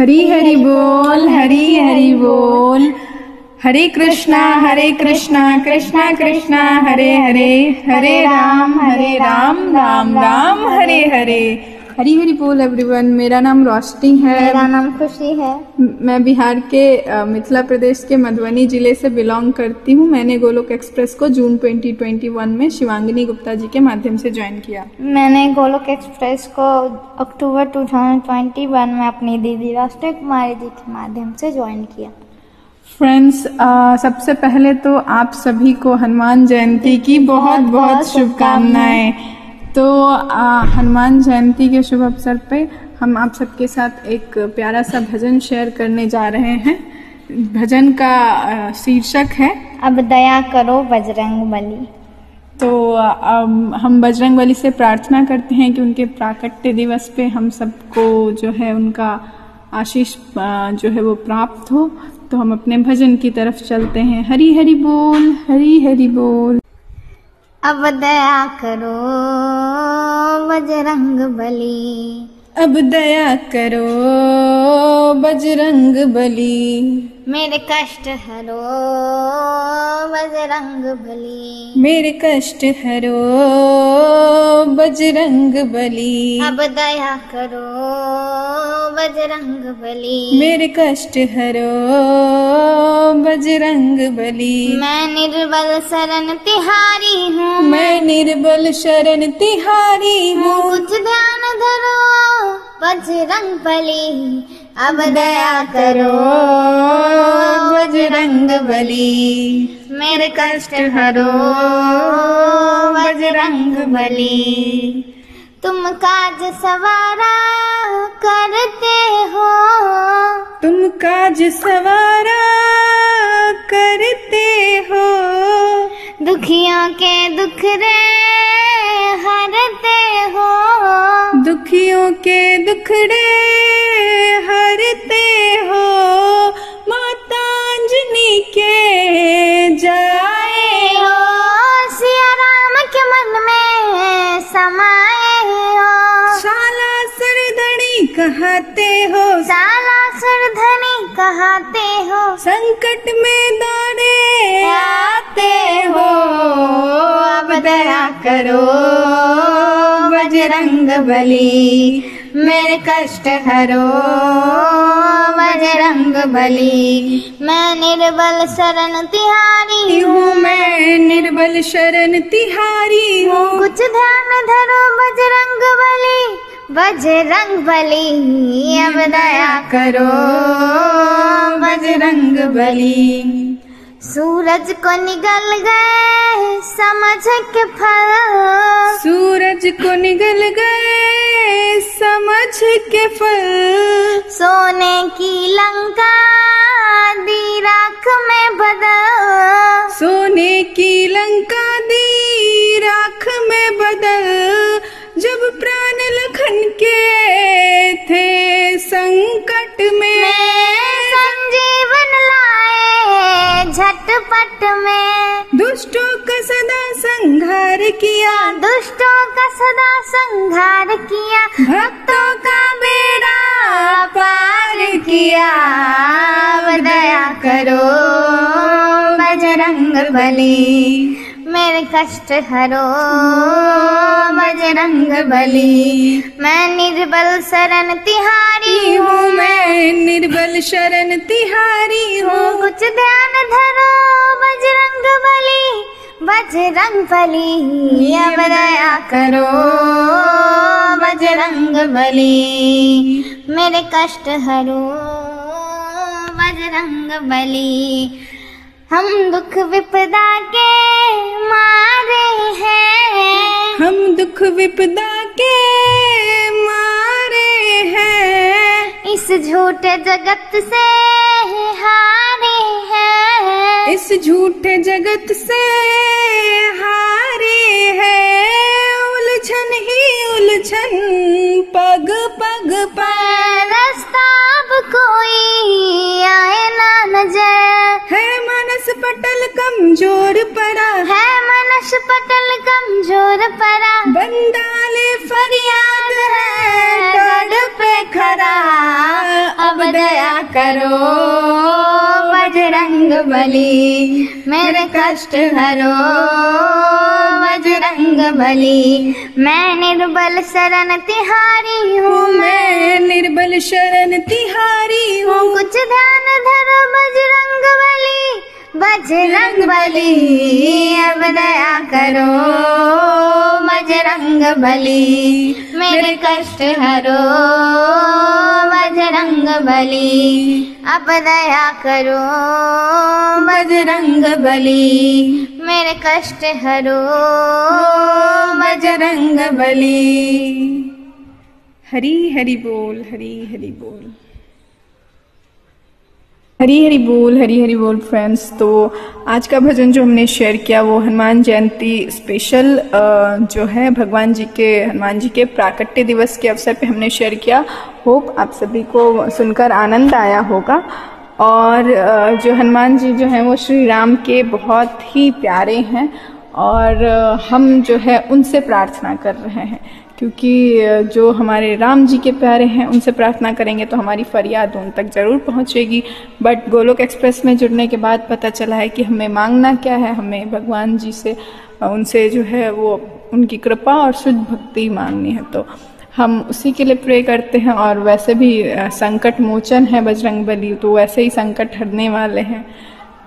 हरी हरि बोल, हरी हरि बोल। हरे कृष्णा हरे कृष्णा कृष्णा कृष्णा, हरे हरे। हरे राम हरे राम राम राम, हरे हरे। हरी हरी बोल एवरीवन मेरा नाम रोशनी है। मेरा नाम खुशी है। मैं बिहार के मिथिला प्रदेश के मधुबनी ज़िले से बिलोंग करती हूँ। मैंने गोलोक एक्सप्रेस को जून 2021 में शिवांगिनी गुप्ता जी के माध्यम से ज्वाइन किया। मैंने गोलोक एक्सप्रेस को अक्टूबर 2021 में अपनी दीदी राष्ट्रीय कुमारी जी के माध्यम से ज्वाइन किया। फ्रेंड्स सबसे पहले तो आप सभी को हनुमान जयंती की बहुत बहुत शुभकामनाएँ। तो आ, हनुमान जयंती के शुभ अवसर पे हम आप सबके साथ एक प्यारा सा भजन शेयर करने जा रहे हैं। भजन का शीर्षक है। अब दया करो बजरंग बली। तो अम, हम बजरंग बली से प्रार्थना करते हैं कि उनके प्राकट्य दिवस पे हम सबको जो है उनका आशीष जो है वो प्राप्त हो। तो हम अपने भजन की तरफ़ चलते हैं। हरी हरी बोल हरी हरी बोल। अब दया करो बजरंग बली। अब दया करो बजरंग बली। मेरे कष्ट हरो बजरंग बली। मेरे कष्ट हरो बजरंग बली। अब दया करो बजरंग बली। मेरे कष्ट हरो बजरंग बली। मैं निर्बल शरण तिहारी हूँ। मैं निर्बल शरण तिहारी हूँ। कुछ ध्यान धरो बजरंग बली अब दया करो बजरंग बली। मेरे कष्ट हरो बजरंग बली। तुम काज सवारा करते हो। तुम काज सवारा करते हो। दुखियों के दुख रे हरते हो। दुखियों के दुखड़े हरते हो। माता अंजनी के जाए हो। सिया राम के मन में समाए हो। शाला सरदड़ी कहते हो। साला सुरधनी कहते हो। संकट में दौड़े आते हो। अब दया करो। बजरंग बली मेरे कष्ट हरो बजरंग बली मैं निर्बल शरण तिहारी हूँ। मैं निर्बल शरण तिहारी हूँ? कुछ ध्यान धरो बजरंग बली बजरंग बली अब दया करो बजरंग बली सूरज को निगल गए समझ के फल सूरज को निगल गए समझ के फल। सोने की लंका दी राख में बदल। सोने की किया। दुष्टों का सदा संहार किया। भक्तों का बेड़ा पार किया। दया करो बजरंग बली। मेरे कष्ट हरो बजरंग बली। मैं निर्बल शरण तिहारी हूँ मैं निर्बल शरण तिहारी हूँ। कुछ ध्यान धरो बजरंग बली। बजरंग बली अब दया करो। बजरंग बली मेरे कष्ट हरो। बजरंग बली हम दुख विपदा के मारे हैं। हम दुख विपदा के मारे हैं। इस झूठे जगत से इस झूठे जगत से हारे हैं। उलझन ही उलझन पग पग पर। रास्ता कोई आए ना नज़र। है मनस पटल कमज़ोर पड़ा है मनस पटल कमज़ोर पड़ा बंदाले फरियाद है कर पे खरा। अब दया करो। बजरंग बली, मेरे कष्ट हरो बजरंग बली। मैं निर्बल शरण तिहारी हूँ, मैं निर्बल शरण तिहारी हूँ। कुछ ध्यान धरो बजरंग बली। बजरंग बली, अब दया करो। बजरंग बली, मेरे कष्ट हरो। बजरंग बली, अब दया करो। बजरंग बली, मेरे कष्ट हरो। बजरंग बली। हरी हरी बोल, हरी हरी बोल। हरी हरी बोल हरी हरी बोल फ्रेंड्स तो आज का भजन जो हमने शेयर किया, वो हनुमान जयंती स्पेशल जो है, भगवान जी के, हनुमान जी के प्राकट्य दिवस के अवसर पे हमने शेयर किया. होप आप सभी को सुनकर आनंद आया होगा. और जो हनुमान जी जो हैं, वो श्री राम के बहुत ही प्यारे हैं. और हम जो है, उनसे प्रार्थना कर रहे हैं. क्योंकि जो हमारे राम जी के प्यारे हैं, उनसे प्रार्थना करेंगे तो हमारी फरियाद उन तक ज़रूर पहुंचेगी। बट गोलोक एक्सप्रेस में जुड़ने के बाद पता चला है कि हमें मांगना क्या है। हमें भगवान जी से उनसे जो है वो उनकी कृपा और शुद्ध भक्ति मांगनी है। तो हम उसी के लिए प्रे करते हैं और वैसे भी संकट मोचन है बजरंग बली तो वैसे ही संकट हरने वाले हैं।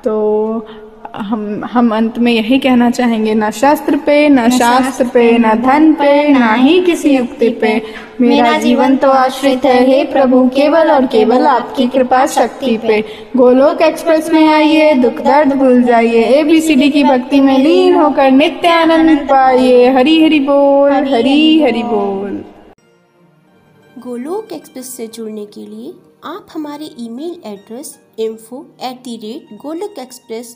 तो हम हम अंत में यही कहना चाहेंगे ना शास्त्र पे ना शास्त्र पे ना धन पे ना ही किसी युक्ति पे। मेरा जीवन तो आश्रित है हे प्रभु केवल और केवल आपकी कृपा शक्ति पे। गोलोक एक्सप्रेस में आइए दुख दर्द भूल जाइए एबीसीडी की भक्ति में लीन होकर नित्य आनंद पाइए। हरी हरि बोल हरी हरी बोल। गोलोक एक्सप्रेस से जुड़ने के लिए आप हमारे email address info at the rate Golok express